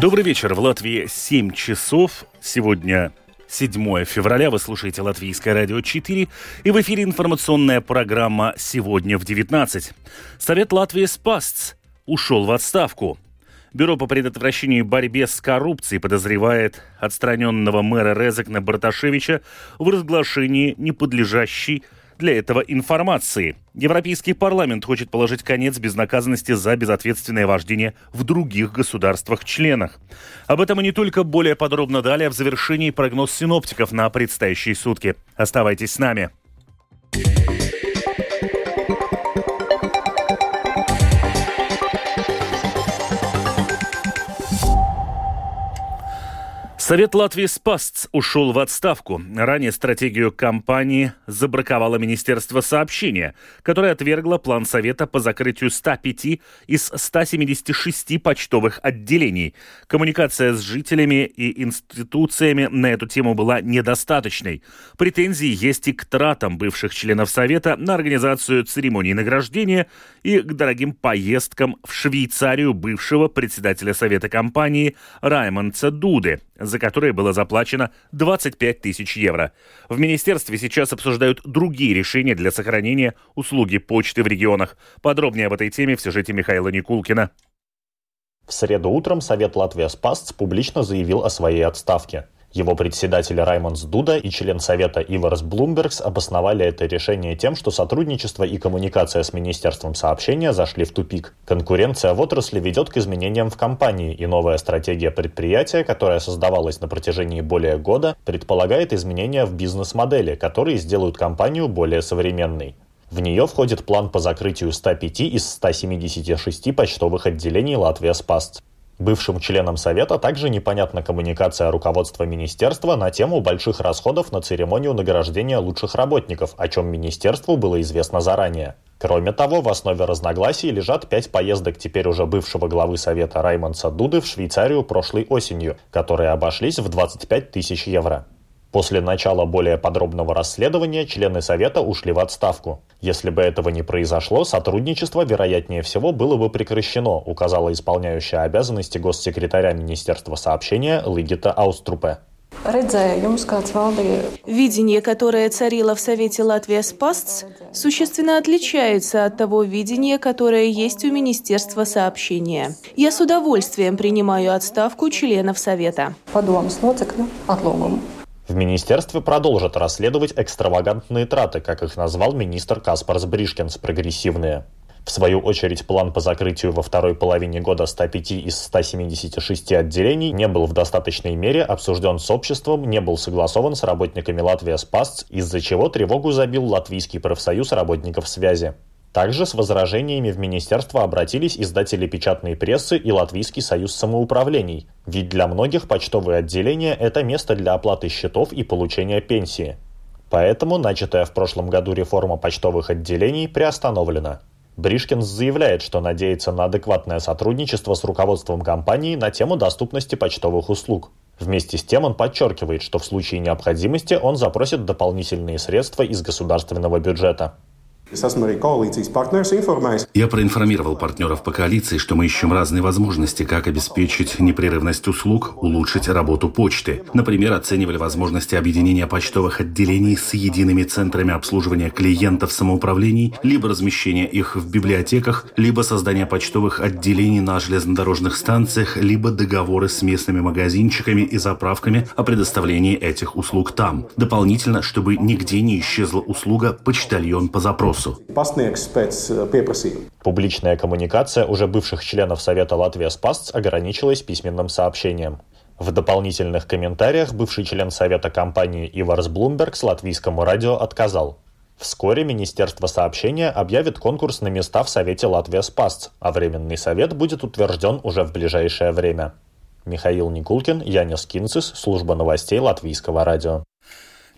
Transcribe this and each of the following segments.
Добрый вечер. В Латвии 7 часов. Сегодня 7 февраля. Вы слушаете Латвийское радио 4. И в эфире информационная программа «Сегодня в 19». Совет Латвии «Спасц» ушел в отставку. Бюро по предотвращению и борьбе с коррупцией подозревает отстраненного мэра Резекна Барташевича в разглашении неподлежащей для этого информации. Европейский парламент хочет положить конец безнаказанности за безответственное вождение в других государствах-членах. Об этом и не только более подробно далее в завершении прогноз синоптиков на предстоящие сутки. Оставайтесь с нами. Совет Латвии «Спасц» ушел в отставку. Ранее стратегию компании забраковало Министерство сообщения, которое отвергло план Совета по закрытию 105 из 176 почтовых отделений. Коммуникация с жителями и институциями на эту тему была недостаточной. Претензии есть и к тратам бывших членов Совета на организацию церемонии награждения и к дорогим поездкам в Швейцарию бывшего председателя Совета компании Раймонца Дуды – за которые было заплачено 25 тысяч евро. В министерстве сейчас обсуждают другие решения для сохранения услуги почты в регионах. Подробнее об этой теме в сюжете Михаила Никулкина. В среду утром Совет Латвия Спасц публично заявил о своей отставке. Его председатель Раймондс Дуда и член Совета Иварс Блумбергс обосновали это решение тем, что сотрудничество и коммуникация с Министерством сообщения зашли в тупик. Конкуренция в отрасли ведет к изменениям в компании, и новая стратегия предприятия, которая создавалась на протяжении более года, предполагает изменения в бизнес-модели, которые сделают компанию более современной. В нее входит план по закрытию 105 из 176 почтовых отделений Латвия Спаст. Бывшим членам Совета также непонятна коммуникация руководства министерства на тему больших расходов на церемонию награждения лучших работников, о чем министерству было известно заранее. Кроме того, в основе разногласий лежат пять поездок теперь уже бывшего главы Совета Раймонса Дуды в Швейцарию прошлой осенью, которые обошлись в 25 тысяч евро. После начала более подробного расследования члены Совета ушли в отставку. Если бы этого не произошло, сотрудничество, вероятнее всего, было бы прекращено, указала исполняющая обязанности госсекретаря Министерства сообщения Лыгита Ауструпе. Видение, которое царило в Совете Латвия Спасц, существенно отличается от того видения, которое есть у Министерства сообщения. Я с удовольствием принимаю отставку членов Совета. В министерстве продолжат расследовать экстравагантные траты, как их назвал министр Каспарс Бришкинс, прогрессивные. В свою очередь, план по закрытию во второй половине года 105 из 176 отделений не был в достаточной мере обсужден с обществом, не был согласован с работниками Латвия Спасц, из-за чего тревогу забил Латвийский профсоюз работников связи. Также с возражениями в министерство обратились издатели печатной прессы и Латвийский союз самоуправлений, ведь для многих почтовые отделения – это место для оплаты счетов и получения пенсии. Поэтому начатая в прошлом году реформа почтовых отделений приостановлена. Бришкинс заявляет, что надеется на адекватное сотрудничество с руководством компании на тему доступности почтовых услуг. Вместе с тем он подчеркивает, что в случае необходимости он запросит дополнительные средства из государственного бюджета. Я проинформировал партнеров по коалиции, что мы ищем разные возможности, как обеспечить непрерывность услуг, улучшить работу почты. Например, оценивали возможности объединения почтовых отделений с едиными центрами обслуживания клиентов самоуправлений, либо размещения их в библиотеках, либо создания почтовых отделений на железнодорожных станциях, либо договоры с местными магазинчиками и заправками о предоставлении этих услуг там. Дополнительно, чтобы нигде не исчезла услуга «почтальон по запросу» вопросу. Э, Публичная коммуникация уже бывших членов Совета Латвия Спасц ограничилась письменным сообщением. В дополнительных комментариях бывший член Совета компании Иварс Блумберг с латвийскому радио отказал. Вскоре Министерство сообщения объявит конкурс на места в Совете Латвия Спасц, а Временный Совет будет утвержден уже в ближайшее время. Михаил Никулкин, Янис Кинцис, служба новостей Латвийского радио.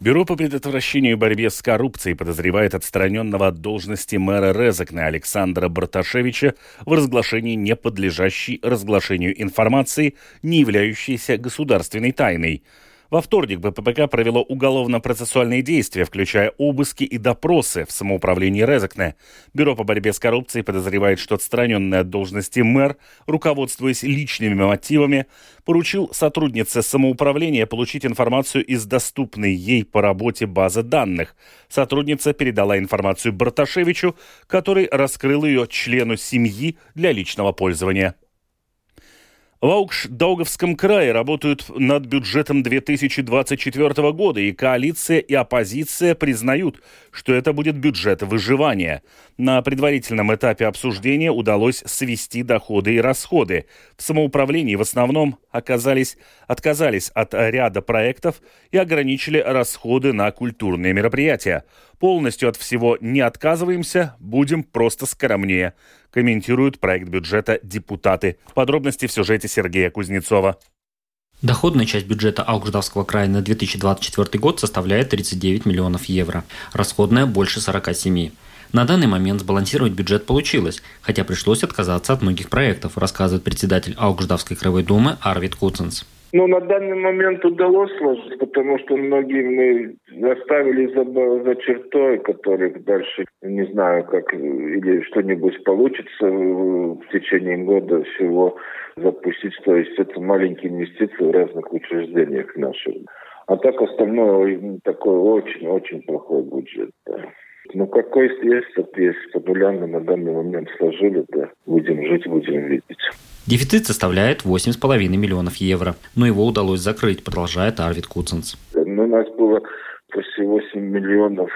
Бюро по предотвращению и борьбе с коррупцией подозревает отстраненного от должности мэра Резакна Александра Барташевича в разглашении не подлежащей разглашению информации, не являющейся государственной тайной. Во вторник БППК провело уголовно-процессуальные действия, включая обыски и допросы в самоуправлении Резекне. Бюро по борьбе с коррупцией подозревает, что отстраненный от должности мэр, руководствуясь личными мотивами, поручил сотруднице самоуправления получить информацию из доступной ей по работе базы данных. Сотрудница передала информацию Барташевичу, который раскрыл ее члену семьи для личного пользования. В Аукш-Даугавском крае работают над бюджетом 2024 года, и коалиция и оппозиция признают, что это будет бюджет выживания. На предварительном этапе обсуждения удалось свести доходы и расходы. В самоуправлении в основном оказались, отказались от ряда проектов и ограничили расходы на культурные мероприятия. Полностью от всего не отказываемся, будем просто скромнее, комментируют проект бюджета депутаты. Подробности в сюжете Сергея Кузнецова. Доходная часть бюджета Алгждавского края на 2024 год составляет 39 миллионов евро, расходная больше 47. На данный момент сбалансировать бюджет получилось, хотя пришлось отказаться от многих проектов, рассказывает председатель Алгждавской краевой думы Арвид Куценс. Ну, на данный момент удалось сложить, потому что многие мы оставили за, за чертой, которых дальше не знаю, как или что-нибудь получится в течение года всего запустить. То есть это маленькие инвестиции в разных учреждениях наших. А так остальное такой очень-очень плохой бюджет. Да. Ну, какой есть, есть. По нулям на данный момент сложили, да. Будем жить, будем видеть. Дефицит составляет 8,5 миллионов евро, но его удалось закрыть, продолжает Арвид Куценс. Ну, у нас было почти 8 миллионов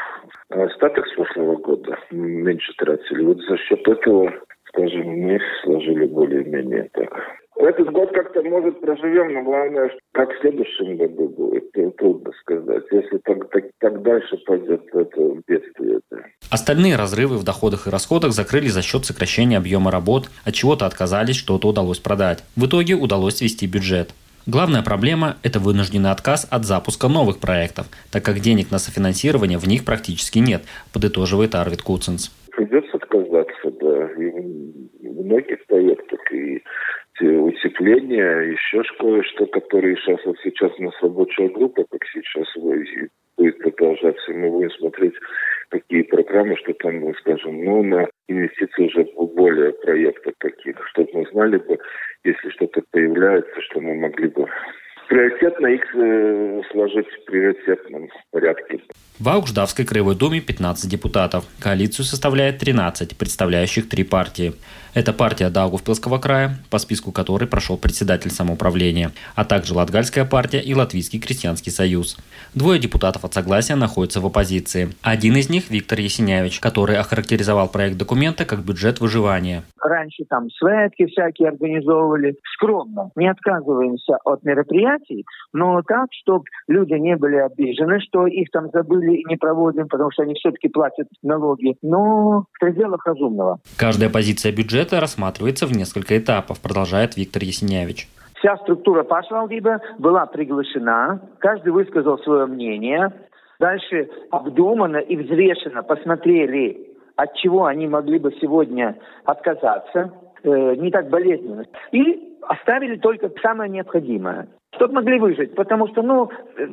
остаток с прошлого года, меньше тратили. Вот за счет этого, скажем, мы сложили более-менее так. Этот год как-то, может, проживем, но главное, как в следующем году будет, трудно сказать. Если так, так, так дальше пойдет, то это бедствие. Да. Остальные разрывы в доходах и расходах закрыли за счет сокращения объема работ, от чего-то отказались, что-то удалось продать. В итоге удалось свести бюджет. Главная проблема – это вынужденный отказ от запуска новых проектов, так как денег на софинансирование в них практически нет, подытоживает Арвид Куцинс. Придется отказаться, да, и многих проектах, и утепления, еще кое-что, которые сейчас, вот сейчас у нас рабочая группа, как сейчас будет продолжаться, мы будем смотреть, какие программы, что там, скажем, ну, на инвестиции уже более проектов таких, чтобы мы знали бы, если что-то появляется, что мы могли бы приоритетно их э, сложить в приоритетном порядке. В Аукждавской краевой думе 15 депутатов. Коалицию составляет 13, представляющих три партии. Это партия Даугавпилского края, по списку которой прошел председатель самоуправления, а также Латгальская партия и Латвийский крестьянский союз. Двое депутатов от согласия находятся в оппозиции. Один из них – Виктор Есенявич, который охарактеризовал проект документа как бюджет выживания. Раньше там светки всякие организовывали. Скромно. Не отказываемся от мероприятий, но так, чтобы люди не были обижены, что их там забыли и не проводим, потому что они все-таки платят налоги. Но в пределах разумного. Каждая позиция бюджета бюджета рассматривается в несколько этапов, продолжает Виктор Ясинявич. Вся структура пашвалдиба была приглашена, каждый высказал свое мнение. Дальше обдуманно и взвешенно посмотрели, от чего они могли бы сегодня отказаться, э, не так болезненно. И оставили только самое необходимое чтобы могли выжить, потому что, ну,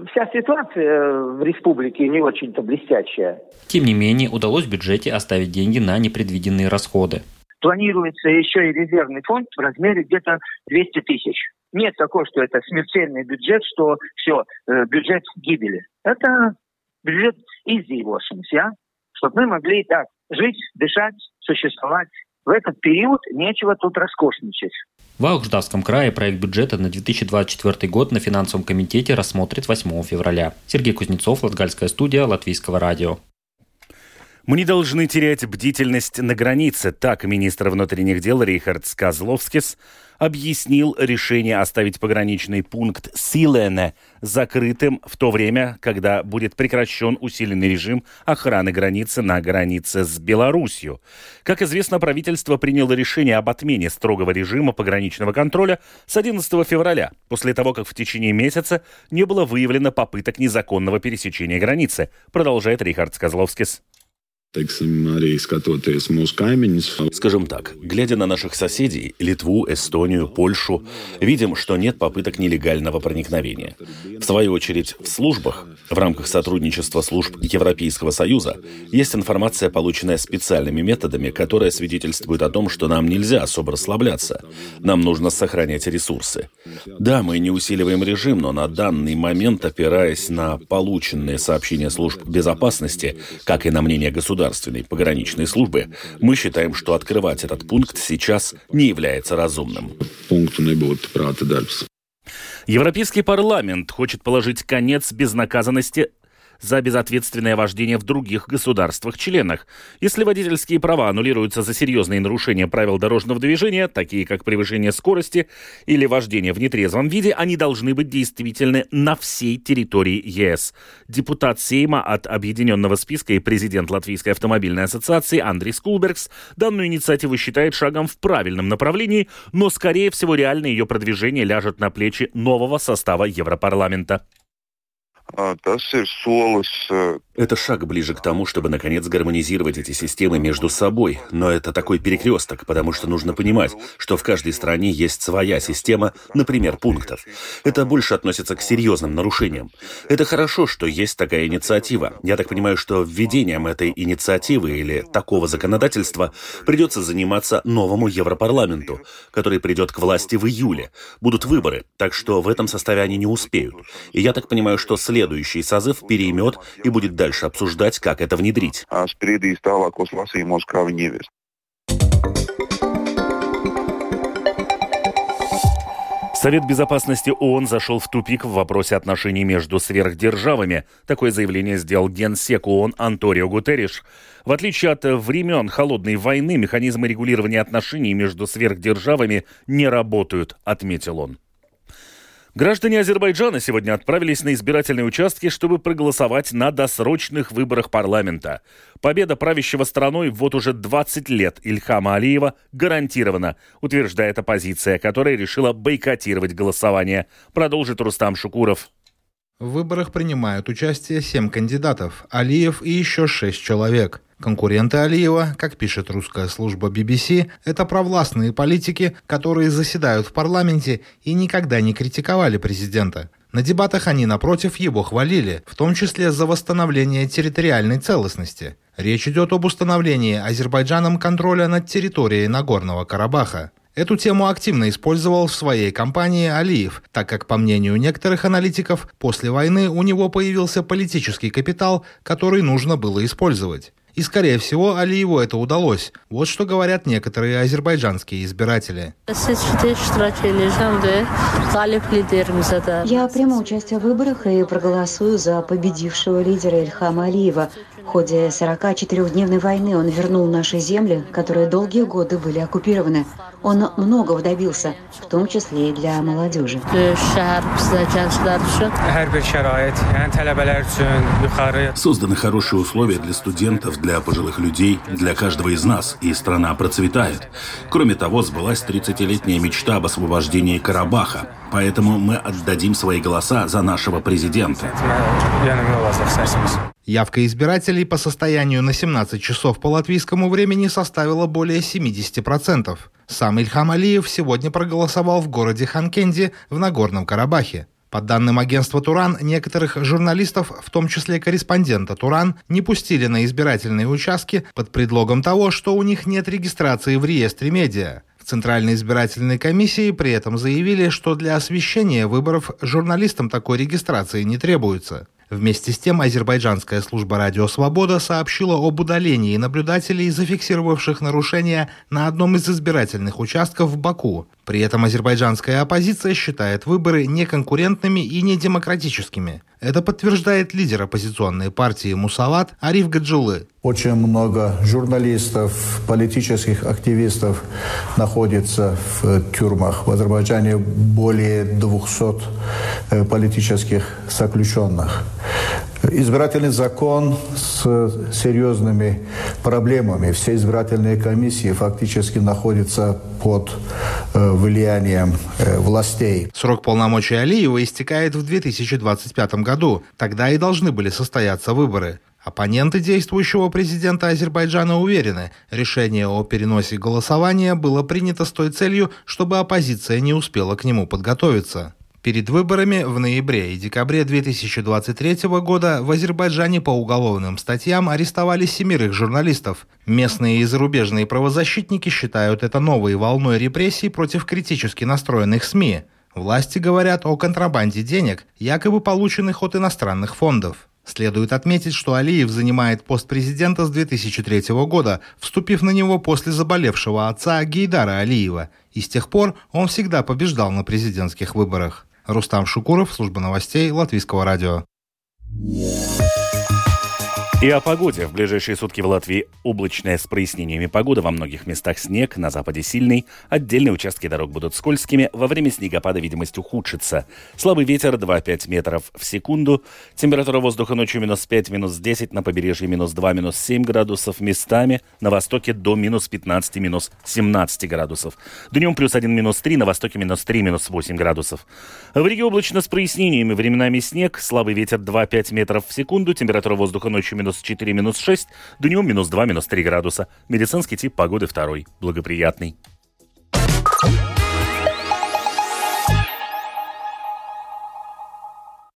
вся ситуация в республике не очень-то блестящая. Тем не менее, удалось в бюджете оставить деньги на непредвиденные расходы планируется еще и резервный фонд в размере где-то 200 тысяч. Нет такого, что это смертельный бюджет, что все, э, бюджет гибели. Это бюджет easy washings, я, чтобы мы могли так жить, дышать, существовать. В этот период нечего тут роскошничать. В Алждавском крае проект бюджета на 2024 год на финансовом комитете рассмотрит 8 февраля. Сергей Кузнецов, Латгальская студия, Латвийского радио. Мы не должны терять бдительность на границе, так министр внутренних дел Рихард Сказловскис объяснил решение оставить пограничный пункт Силене закрытым в то время, когда будет прекращен усиленный режим охраны границы на границе с Беларусью. Как известно, правительство приняло решение об отмене строгого режима пограничного контроля с 11 февраля, после того, как в течение месяца не было выявлено попыток незаконного пересечения границы, продолжает Рихард Сказловскис. Скажем так, глядя на наших соседей, Литву, Эстонию, Польшу, видим, что нет попыток нелегального проникновения. В свою очередь, в службах, в рамках сотрудничества служб Европейского Союза, есть информация, полученная специальными методами, которая свидетельствует о том, что нам нельзя особо расслабляться. Нам нужно сохранять ресурсы. Да, мы не усиливаем режим, но на данный момент, опираясь на полученные сообщения служб безопасности, как и на мнение государства, государственной пограничной службы, мы считаем, что открывать этот пункт сейчас не является разумным. Европейский парламент хочет положить конец безнаказанности за безответственное вождение в других государствах-членах. Если водительские права аннулируются за серьезные нарушения правил дорожного движения, такие как превышение скорости или вождение в нетрезвом виде, они должны быть действительны на всей территории ЕС. Депутат Сейма от Объединенного списка и президент Латвийской автомобильной ассоциации Андрей Скулбергс данную инициативу считает шагом в правильном направлении, но, скорее всего, реально ее продвижение ляжет на плечи нового состава Европарламента. Это шаг ближе к тому, чтобы наконец гармонизировать эти системы между собой, но это такой перекресток, потому что нужно понимать, что в каждой стране есть своя система, например, пунктов. Это больше относится к серьезным нарушениям. Это хорошо, что есть такая инициатива. Я так понимаю, что введением этой инициативы или такого законодательства придется заниматься новому Европарламенту, который придет к власти в июле. Будут выборы, так что в этом составе они не успеют. И я так понимаю, что следующий созыв переймет и будет дальше обсуждать, как это внедрить. А Совет Безопасности ООН зашел в тупик в вопросе отношений между сверхдержавами. Такое заявление сделал генсек ООН Анторио Гутерриш. В отличие от времен Холодной войны, механизмы регулирования отношений между сверхдержавами не работают, отметил он. Граждане Азербайджана сегодня отправились на избирательные участки, чтобы проголосовать на досрочных выборах парламента. Победа правящего страной вот уже 20 лет Ильхама Алиева гарантирована, утверждает оппозиция, которая решила бойкотировать голосование. Продолжит Рустам Шукуров. В выборах принимают участие семь кандидатов, Алиев и еще шесть человек. Конкуренты Алиева, как пишет русская служба BBC, это провластные политики, которые заседают в парламенте и никогда не критиковали президента. На дебатах они, напротив, его хвалили, в том числе за восстановление территориальной целостности. Речь идет об установлении Азербайджаном контроля над территорией Нагорного Карабаха. Эту тему активно использовал в своей кампании Алиев, так как, по мнению некоторых аналитиков, после войны у него появился политический капитал, который нужно было использовать. И, скорее всего, Алиеву это удалось. Вот что говорят некоторые азербайджанские избиратели. Я приму участие в выборах и проголосую за победившего лидера Ильхама Алиева. В ходе 44-дневной войны он вернул наши земли, которые долгие годы были оккупированы. Он многого добился, в том числе и для молодежи. Созданы хорошие условия для студентов, для пожилых людей, для каждого из нас, и страна процветает. Кроме того, сбылась 30-летняя мечта об освобождении Карабаха. Поэтому мы отдадим свои голоса за нашего президента. Явка избирателей по состоянию на 17 часов по латвийскому времени составила более 70%. Сам Ильхам Алиев сегодня проголосовал в городе Ханкенди в Нагорном Карабахе. По данным агентства «Туран», некоторых журналистов, в том числе корреспондента «Туран», не пустили на избирательные участки под предлогом того, что у них нет регистрации в реестре медиа. В Центральной избирательной комиссии при этом заявили, что для освещения выборов журналистам такой регистрации не требуется. Вместе с тем, азербайджанская служба «Радио Свобода» сообщила об удалении наблюдателей, зафиксировавших нарушения на одном из избирательных участков в Баку. При этом азербайджанская оппозиция считает выборы неконкурентными и недемократическими. Это подтверждает лидер оппозиционной партии Мусават Ариф Гаджилы. Очень много журналистов, политических активистов находится в тюрьмах. В Азербайджане более 200 э, политических заключенных. Избирательный закон с серьезными проблемами. Все избирательные комиссии фактически находятся под э, влиянием э, властей. Срок полномочий Алиева истекает в 2025 году. Тогда и должны были состояться выборы. Оппоненты действующего президента Азербайджана уверены, решение о переносе голосования было принято с той целью, чтобы оппозиция не успела к нему подготовиться. Перед выборами в ноябре и декабре 2023 года в Азербайджане по уголовным статьям арестовали семерых журналистов. Местные и зарубежные правозащитники считают это новой волной репрессий против критически настроенных СМИ. Власти говорят о контрабанде денег, якобы полученных от иностранных фондов. Следует отметить, что Алиев занимает пост президента с 2003 года, вступив на него после заболевшего отца Гейдара Алиева, и с тех пор он всегда побеждал на президентских выборах. Рустам Шукуров, служба новостей Латвийского радио. И о погоде. В ближайшие сутки в Латвии облачная с прояснениями погода. Во многих местах снег, на западе сильный. Отдельные участки дорог будут скользкими. Во время снегопада видимость ухудшится. Слабый ветер 2-5 метров в секунду. Температура воздуха ночью минус 5, минус 10. На побережье минус 2, минус 7 градусов. Местами на востоке до минус 15, минус 17 градусов. Днем плюс 1, минус 3. На востоке минус 3, минус 8 градусов. В Риге облачно с прояснениями. Временами снег. Слабый ветер 2-5 метров в секунду. Температура воздуха ночью минус минус 4, минус 6, днем минус 2, минус 3 градуса. Медицинский тип погоды второй, благоприятный.